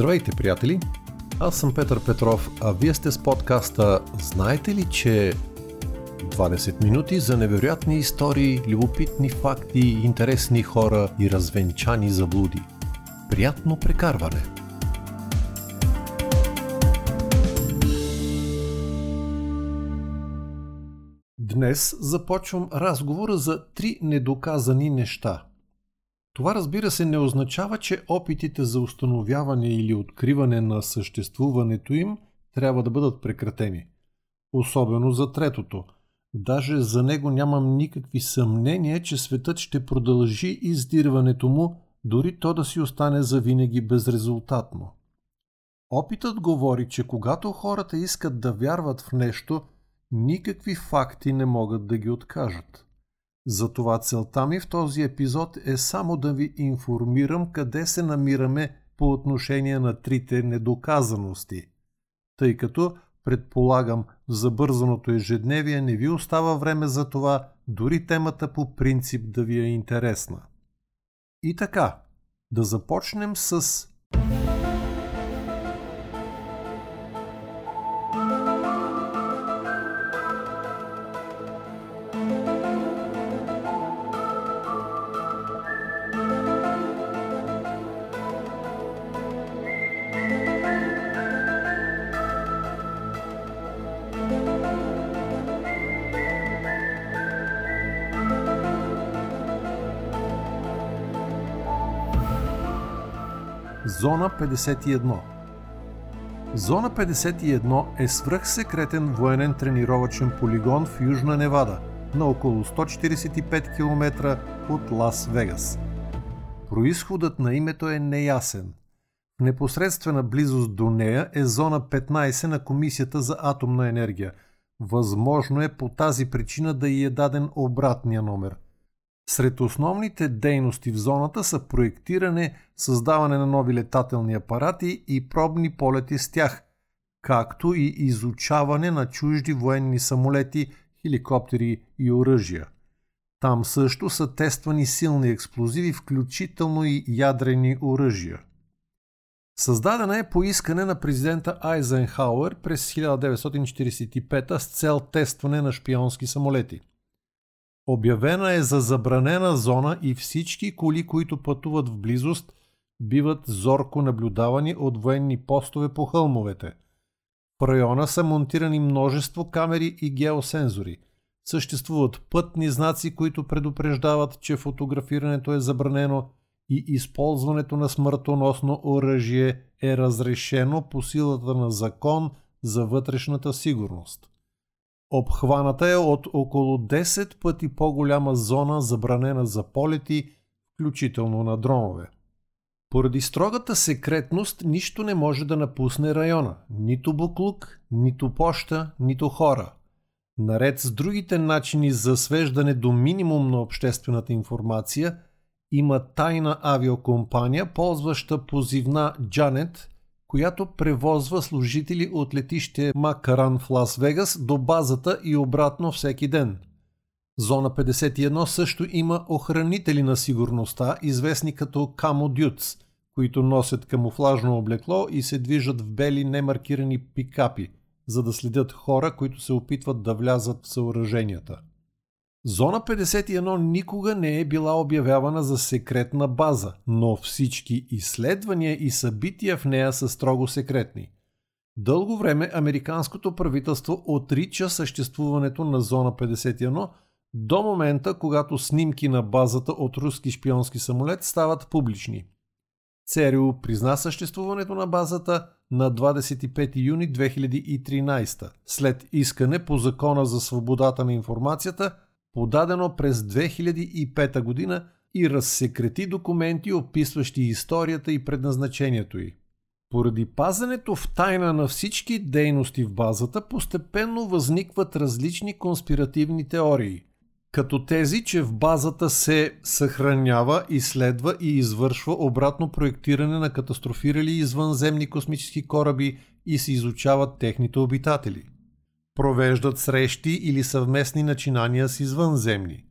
Здравейте, приятели! Аз съм Петър Петров, а вие сте с подкаста Знаете ли, че 20 минути за невероятни истории, любопитни факти, интересни хора и развенчани заблуди. Приятно прекарване! Днес започвам разговора за три недоказани неща – това разбира се не означава, че опитите за установяване или откриване на съществуването им трябва да бъдат прекратени. Особено за третото. Даже за него нямам никакви съмнения, че светът ще продължи издирването му, дори то да си остане завинаги безрезултатно. Опитът говори, че когато хората искат да вярват в нещо, никакви факти не могат да ги откажат. Затова целта ми в този епизод е само да ви информирам къде се намираме по отношение на трите недоказаности, тъй като, предполагам, в забързаното ежедневие не ви остава време за това, дори темата по принцип да ви е интересна. И така, да започнем с 51 Зона 51 е свръхсекретен военен тренировачен полигон в Южна Невада, на около 145 км от Лас Вегас. Происходът на името е неясен. В непосредствена близост до нея е зона 15 на Комисията за атомна енергия. Възможно е по тази причина да й е даден обратния номер – сред основните дейности в зоната са проектиране, създаване на нови летателни апарати и пробни полети с тях, както и изучаване на чужди военни самолети, хеликоптери и оръжия. Там също са тествани силни експлозиви, включително и ядрени оръжия. Създадена е по искане на президента Айзенхауер през 1945 с цел тестване на шпионски самолети – Обявена е за забранена зона и всички коли, които пътуват в близост, биват зорко наблюдавани от военни постове по хълмовете. В района са монтирани множество камери и геосензори. Съществуват пътни знаци, които предупреждават, че фотографирането е забранено и използването на смъртоносно оръжие е разрешено по силата на закон за вътрешната сигурност. Обхваната е от около 10 пъти по-голяма зона, забранена за полети, включително на дронове. Поради строгата секретност нищо не може да напусне района. Нито буклук, нито поща, нито хора. Наред с другите начини за свеждане до минимум на обществената информация, има тайна авиокомпания, ползваща позивна Джанет – която превозва служители от летище Макаран в Лас Вегас до базата и обратно всеки ден. Зона 51 също има охранители на сигурността, известни като камодюц, които носят камуфлажно облекло и се движат в бели немаркирани пикапи, за да следят хора, които се опитват да влязат в съоръженията. Зона 51 никога не е била обявявана за секретна база, но всички изследвания и събития в нея са строго секретни. Дълго време американското правителство отрича съществуването на Зона 51 до момента, когато снимки на базата от руски шпионски самолет стават публични. ЦРУ призна съществуването на базата на 25 юни 2013 след искане по Закона за свободата на информацията – подадено през 2005 година и разсекрети документи, описващи историята и предназначението й. Поради пазенето в тайна на всички дейности в базата, постепенно възникват различни конспиративни теории, като тези, че в базата се съхранява, изследва и извършва обратно проектиране на катастрофирали извънземни космически кораби и се изучават техните обитатели – провеждат срещи или съвместни начинания с извънземни,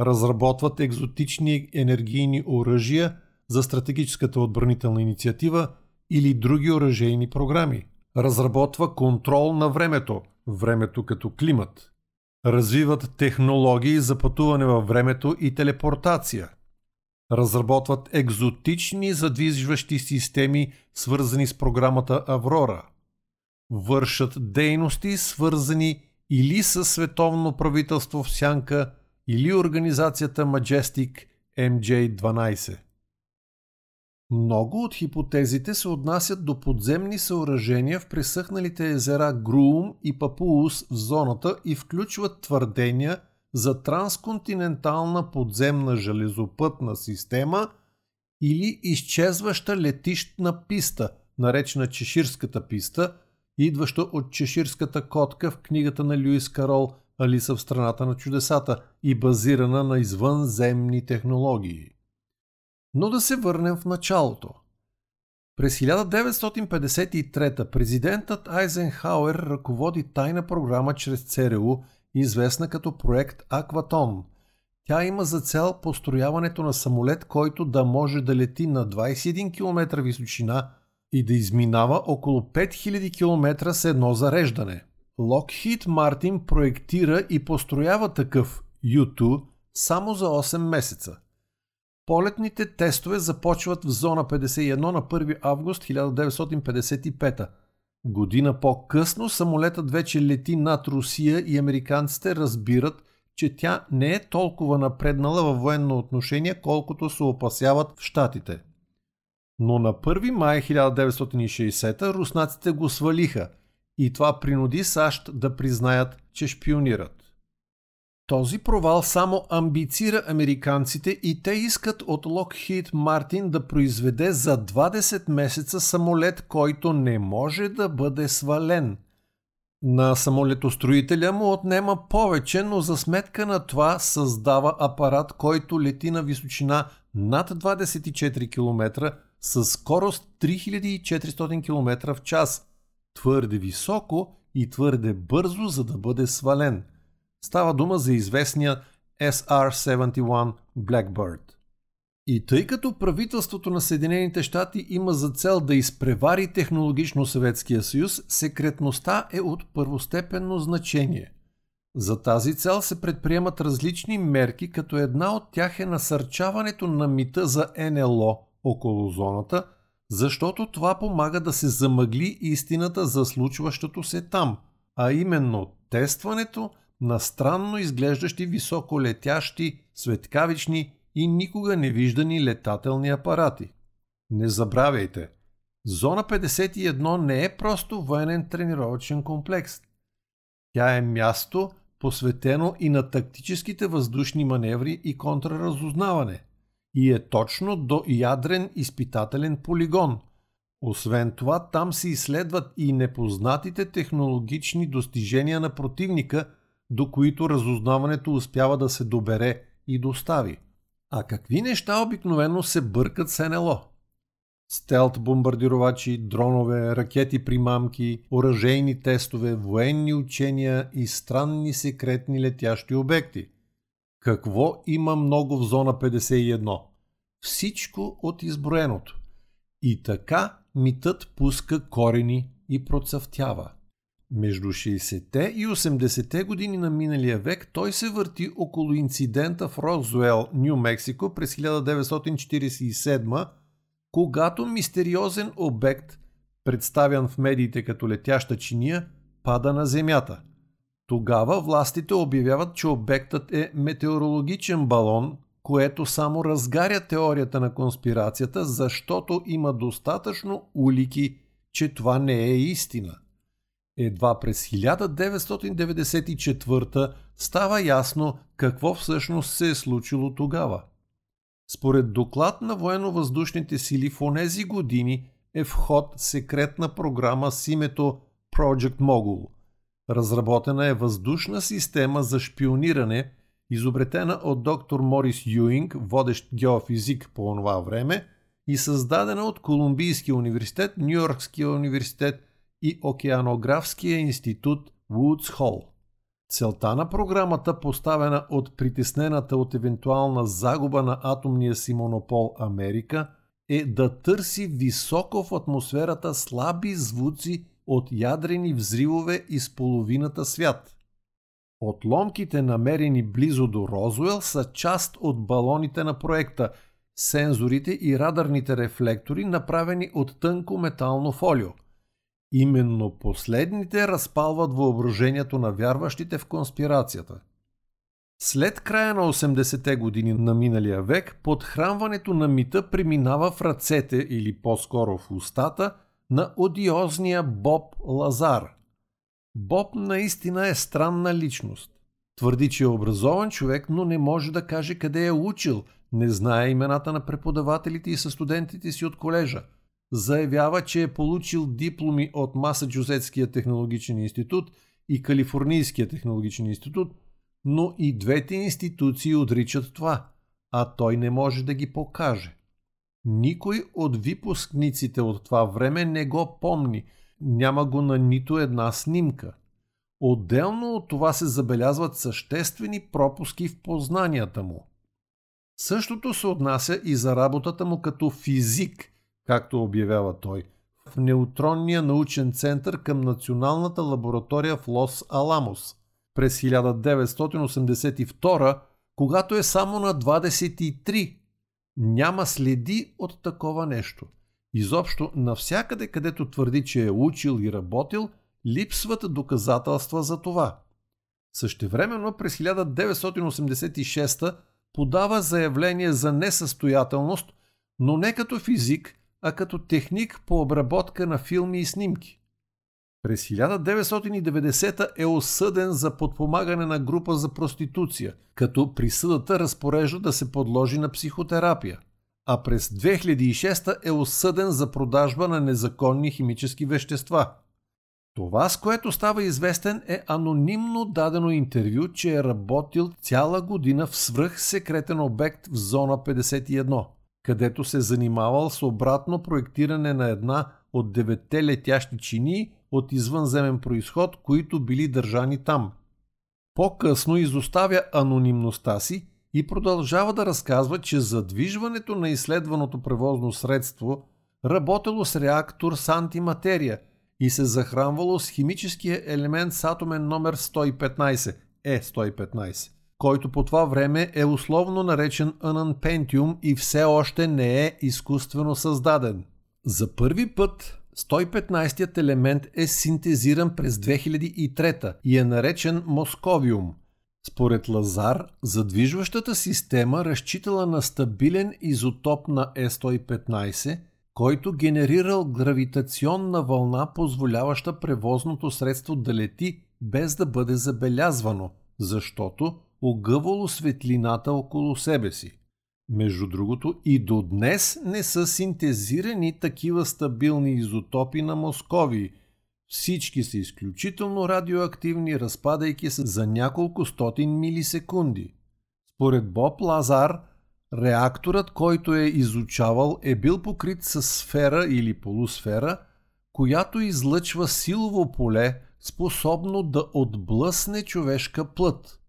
разработват екзотични енергийни оръжия за стратегическата отбранителна инициатива или други оръжейни програми. Разработва контрол на времето, времето като климат. Развиват технологии за пътуване във времето и телепортация. Разработват екзотични задвижващи системи, свързани с програмата Аврора. Вършат дейности, свързани или с световно правителство в сянка, или организацията Majestic MJ-12. Много от хипотезите се отнасят до подземни съоръжения в пресъхналите езера Груум и Папуус в зоната и включват твърдения за трансконтинентална подземна железопътна система или изчезваща летищна писта, наречена Чеширската писта, идваща от Чеширската котка в книгата на Люис Карол Алиса в страната на чудесата и базирана на извънземни технологии. Но да се върнем в началото. През 1953 президентът Айзенхауер ръководи тайна програма чрез ЦРУ, известна като проект Акватон. Тя има за цел построяването на самолет, който да може да лети на 21 км височина и да изминава около 5000 км с едно зареждане. Lockheed Martin проектира и построява такъв U2 само за 8 месеца – Полетните тестове започват в зона 51 на 1 август 1955. Година по-късно самолетът вече лети над Русия и американците разбират, че тя не е толкова напреднала във военно отношение, колкото се опасяват в Штатите. Но на 1 май 1960 руснаците го свалиха и това принуди САЩ да признаят, че шпионират. Този провал само амбицира американците и те искат от Lockheed Martin да произведе за 20 месеца самолет, който не може да бъде свален. На самолетостроителя му отнема повече, но за сметка на това създава апарат, който лети на височина над 24 км с скорост 3400 км в час. Твърде високо и твърде бързо, за да бъде свален – Става дума за известния SR-71 Blackbird. И тъй като правителството на Съединените щати има за цел да изпревари технологично Съветския съюз, секретността е от първостепенно значение. За тази цел се предприемат различни мерки, като една от тях е насърчаването на мита за НЛО около зоната, защото това помага да се замъгли истината за случващото се там, а именно тестването – на странно изглеждащи високолетящи, светкавични и никога невиждани летателни апарати. Не забравяйте, Зона 51 не е просто военен тренировъчен комплекс. Тя е място, посветено и на тактическите въздушни маневри и контраразузнаване и е точно до ядрен изпитателен полигон. Освен това, там се изследват и непознатите технологични достижения на противника – до които разузнаването успява да се добере и достави. А какви неща обикновено се бъркат с НЛО? Стелт бомбардировачи, дронове, ракети примамки, оръжейни тестове, военни учения и странни секретни летящи обекти. Какво има много в зона 51? Всичко от изброеното. И така митът пуска корени и процъфтява. Между 60-те и 80-те години на миналия век той се върти около инцидента в Розуел, Нью Мексико през 1947, когато мистериозен обект, представян в медиите като летяща чиния, пада на Земята. Тогава властите обявяват, че обектът е метеорологичен балон, което само разгаря теорията на конспирацията, защото има достатъчно улики, че това не е истина – едва през 1994 става ясно какво всъщност се е случило тогава. Според доклад на военно-въздушните сили в онези години е в ход секретна програма с името Project Mogul. Разработена е въздушна система за шпиониране, изобретена от доктор Морис Юинг, водещ геофизик по това време, и създадена от Колумбийския университет, Нью-Йоркския университет и Океанографския институт Вудс Хол. Целта на програмата, поставена от притеснената от евентуална загуба на атомния си монопол Америка, е да търси високо в атмосферата слаби звуци от ядрени взривове из половината свят. Отломките, намерени близо до Розуел, са част от балоните на проекта, сензорите и радарните рефлектори, направени от тънко метално фолио. Именно последните разпалват въображението на вярващите в конспирацията. След края на 80-те години на миналия век, подхранването на мита преминава в ръцете или по-скоро в устата на одиозния Боб Лазар. Боб наистина е странна личност. Твърди, че е образован човек, но не може да каже къде е учил, не знае имената на преподавателите и със студентите си от колежа. Заявява, че е получил дипломи от Масачузетския технологичен институт и Калифорнийския технологичен институт – но и двете институции отричат това, а той не може да ги покаже. Никой от випускниците от това време не го помни, няма го на нито една снимка. Отделно от това се забелязват съществени пропуски в познанията му. Същото се отнася и за работата му като физик, както обявява той, в неутронния научен център към Националната лаборатория в Лос Аламос – през 1982, когато е само на 23. Няма следи от такова нещо. Изобщо навсякъде, където твърди, че е учил и работил, липсват доказателства за това. Същевременно през 1986 подава заявление за несъстоятелност, но не като физик, а като техник по обработка на филми и снимки. През 1990 е осъден за подпомагане на група за проституция, като присъдата разпорежда да се подложи на психотерапия. А през 2006 е осъден за продажба на незаконни химически вещества. Това, с което става известен, е анонимно дадено интервю, че е работил цяла година в свръхсекретен обект в зона 51, където се занимавал с обратно проектиране на една от деветте летящи чинии от извънземен происход, които били държани там. По-късно изоставя анонимността си и продължава да разказва, че задвижването на изследваното превозно средство работело с реактор с антиматерия и се захранвало с химическия елемент с атомен номер 115, Е115, който по това време е условно наречен Ununpentium и все още не е изкуствено създаден. За първи път 115-тият елемент е синтезиран през 2003 и е наречен Московиум. Според Лазар, задвижващата система разчитала на стабилен изотоп на Е115, който генерирал гравитационна вълна, позволяваща превозното средство да лети без да бъде забелязвано, защото огъвало светлината около себе си. Между другото, и до днес не са синтезирани такива стабилни изотопи на Москови. Всички са изключително радиоактивни, разпадайки се за няколко стотин милисекунди. Според Боб Лазар, реакторът, който е изучавал, е бил покрит с сфера или полусфера, която излъчва силово поле, способно да отблъсне човешка плът.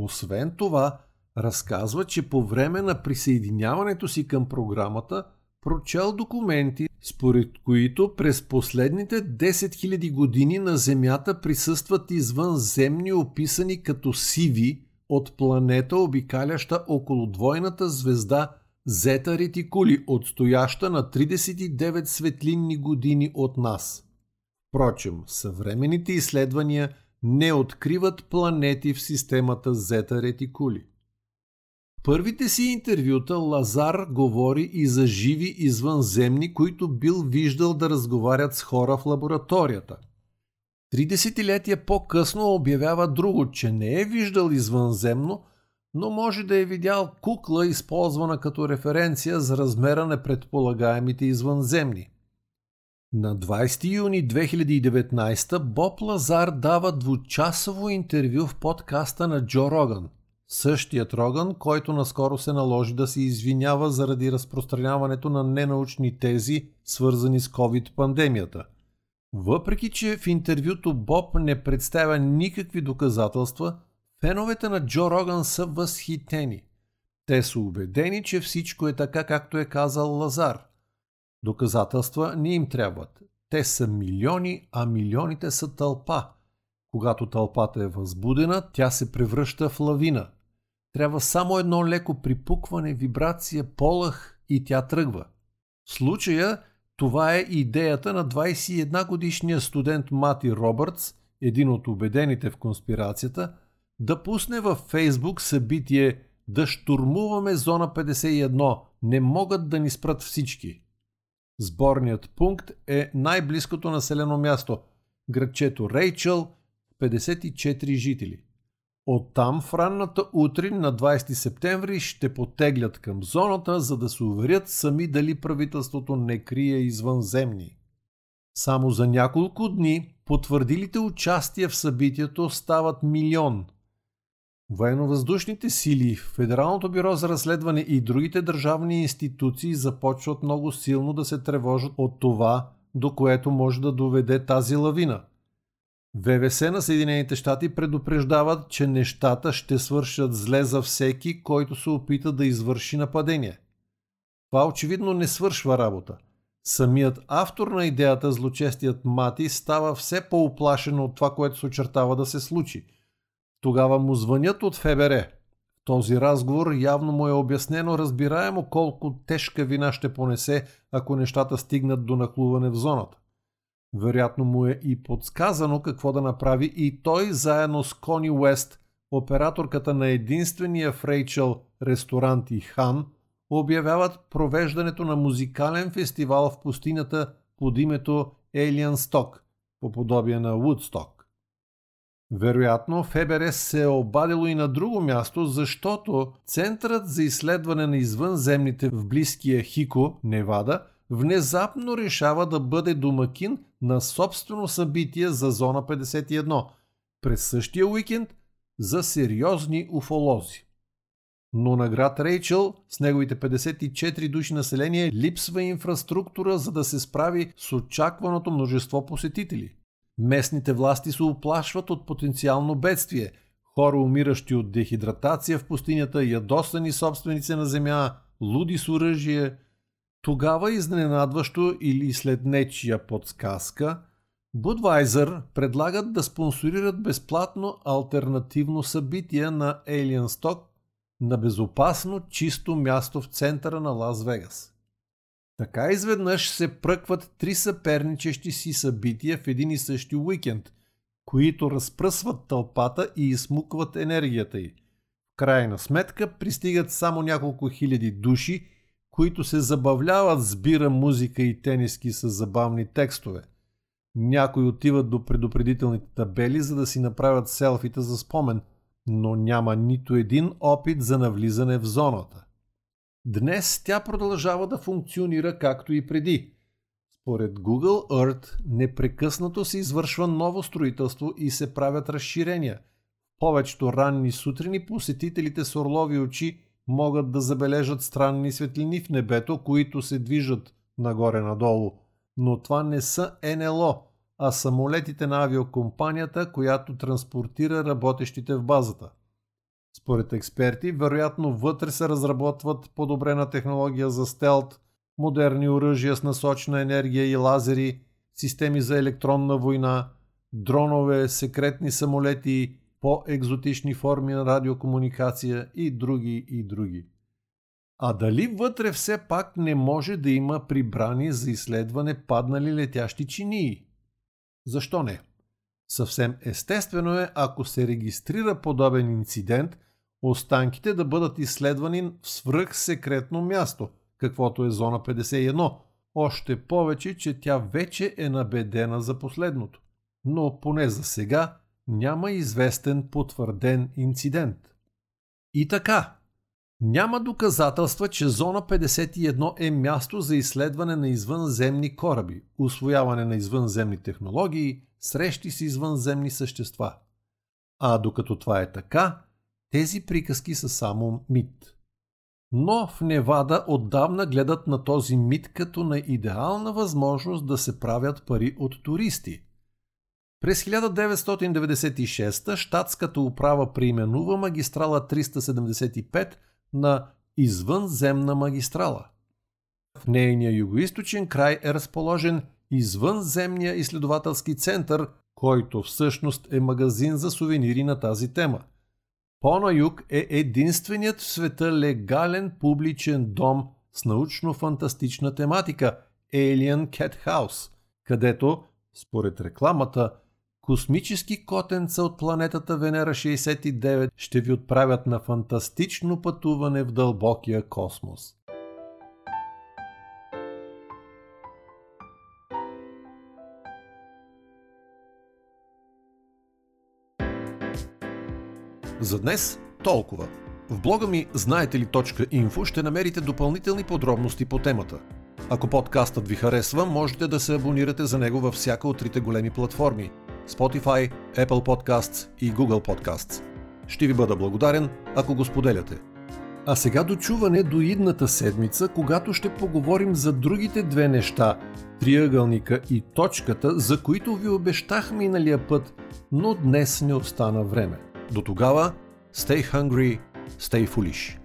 Освен това, разказва, че по време на присъединяването си към програмата прочел документи, според които през последните 10 000 години на Земята присъстват извънземни описани като сиви от планета, обикаляща около двойната звезда Зета Ретикули, отстояща на 39 светлинни години от нас. Впрочем, съвременните изследвания не откриват планети в системата Зета Ретикули първите си интервюта Лазар говори и за живи извънземни, които бил виждал да разговарят с хора в лабораторията. Три десетилетия по-късно обявява друго, че не е виждал извънземно, но може да е видял кукла, използвана като референция за размера на предполагаемите извънземни. На 20 юни 2019 Боб Лазар дава двучасово интервю в подкаста на Джо Роган – Същият Роган, който наскоро се наложи да се извинява заради разпространяването на ненаучни тези, свързани с COVID-пандемията. Въпреки, че в интервюто Боб не представя никакви доказателства, феновете на Джо Роган са възхитени. Те са убедени, че всичко е така, както е казал Лазар. Доказателства не им трябват. Те са милиони, а милионите са тълпа. Когато тълпата е възбудена, тя се превръща в лавина. Трябва само едно леко припукване, вибрация, полъх и тя тръгва. В случая това е идеята на 21 годишния студент Мати Робъртс, един от убедените в конспирацията, да пусне във Фейсбук събитие да штурмуваме зона 51, не могат да ни спрат всички. Сборният пункт е най-близкото населено място – градчето Рейчел, 54 жители. Оттам в ранната утрин на 20 септември ще потеглят към зоната, за да се уверят сами дали правителството не крие извънземни. Само за няколко дни потвърдилите участие в събитието стават милион. Военновъздушните сили, Федералното бюро за разследване и другите държавни институции започват много силно да се тревожат от това, до което може да доведе тази лавина – ВВС на Съединените щати предупреждават, че нещата ще свършат зле за всеки, който се опита да извърши нападение. Това очевидно не свършва работа. Самият автор на идеята, злочестият Мати, става все по-оплашен от това, което се очертава да се случи. Тогава му звънят от ФБР. Този разговор явно му е обяснено разбираемо колко тежка вина ще понесе, ако нещата стигнат до нахлуване в зоната. Вероятно му е и подсказано какво да направи и той заедно с Кони Уест, операторката на единствения в Рейчел ресторант и Хан, обявяват провеждането на музикален фестивал в пустинята под името Alien Stock, по подобие на Woodstock. Вероятно, ФБР се е обадило и на друго място, защото Центърът за изследване на извънземните в близкия Хико, Невада, внезапно решава да бъде домакин на собствено събитие за Зона 51 през същия уикенд за сериозни уфолози. Но на град Рейчел с неговите 54 души население липсва инфраструктура, за да се справи с очакваното множество посетители. Местните власти се оплашват от потенциално бедствие. Хора умиращи от дехидратация в пустинята, ядосани собственици на земя, луди с оръжие – тогава изненадващо или след нечия подсказка, Budweiser предлагат да спонсорират безплатно альтернативно събитие на Alien Stock на безопасно, чисто място в центъра на Лас Вегас. Така изведнъж се пръкват три съперничещи си събития в един и същи уикенд, които разпръсват тълпата и измукват енергията й. В крайна сметка пристигат само няколко хиляди души които се забавляват с бира, музика и тениски с забавни текстове. Някои отиват до предупредителните табели, за да си направят селфита за спомен, но няма нито един опит за навлизане в зоната. Днес тя продължава да функционира както и преди. Според Google Earth непрекъснато се извършва ново строителство и се правят разширения. Повечето ранни сутрини посетителите с орлови очи могат да забележат странни светлини в небето, които се движат нагоре-надолу. Но това не са НЛО, а самолетите на авиокомпанията, която транспортира работещите в базата. Според експерти, вероятно вътре се разработват подобрена технология за стелт, модерни оръжия с насочна енергия и лазери, системи за електронна война, дронове, секретни самолети по-екзотични форми на радиокомуникация и други и други. А дали вътре все пак не може да има прибрани за изследване паднали летящи чинии? Защо не? Съвсем естествено е, ако се регистрира подобен инцидент, останките да бъдат изследвани в свръхсекретно място, каквото е зона 51, още повече, че тя вече е набедена за последното. Но поне за сега няма известен потвърден инцидент. И така, няма доказателства, че зона 51 е място за изследване на извънземни кораби, освояване на извънземни технологии, срещи с извънземни същества. А докато това е така, тези приказки са само мит. Но в Невада отдавна гледат на този мит като на идеална възможност да се правят пари от туристи – през 1996 щатската управа преименува магистрала 375 на извънземна магистрала. В нейния югоисточен край е разположен извънземния изследователски център, който всъщност е магазин за сувенири на тази тема. По-на юг е единственият в света легален публичен дом с научно-фантастична тематика Alien Cat House, където, според рекламата, космически котенца от планетата Венера 69 ще ви отправят на фантастично пътуване в дълбокия космос. За днес толкова. В блога ми знаете ли .info ще намерите допълнителни подробности по темата. Ако подкастът ви харесва, можете да се абонирате за него във всяка от трите големи платформи Spotify, Apple Podcasts и Google Podcasts. Ще ви бъда благодарен, ако го споделяте. А сега дочуване до идната седмица, когато ще поговорим за другите две неща – триъгълника и точката, за които ви обещах миналия път, но днес не остана време. До тогава, stay hungry, stay foolish.